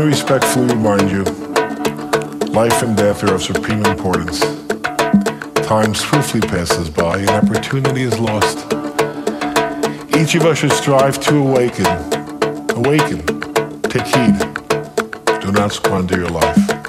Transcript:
me respectfully remind you life and death are of supreme importance. Time swiftly passes by and opportunity is lost. Each of us should strive to awaken. Awaken. Take heed. Do not squander your life.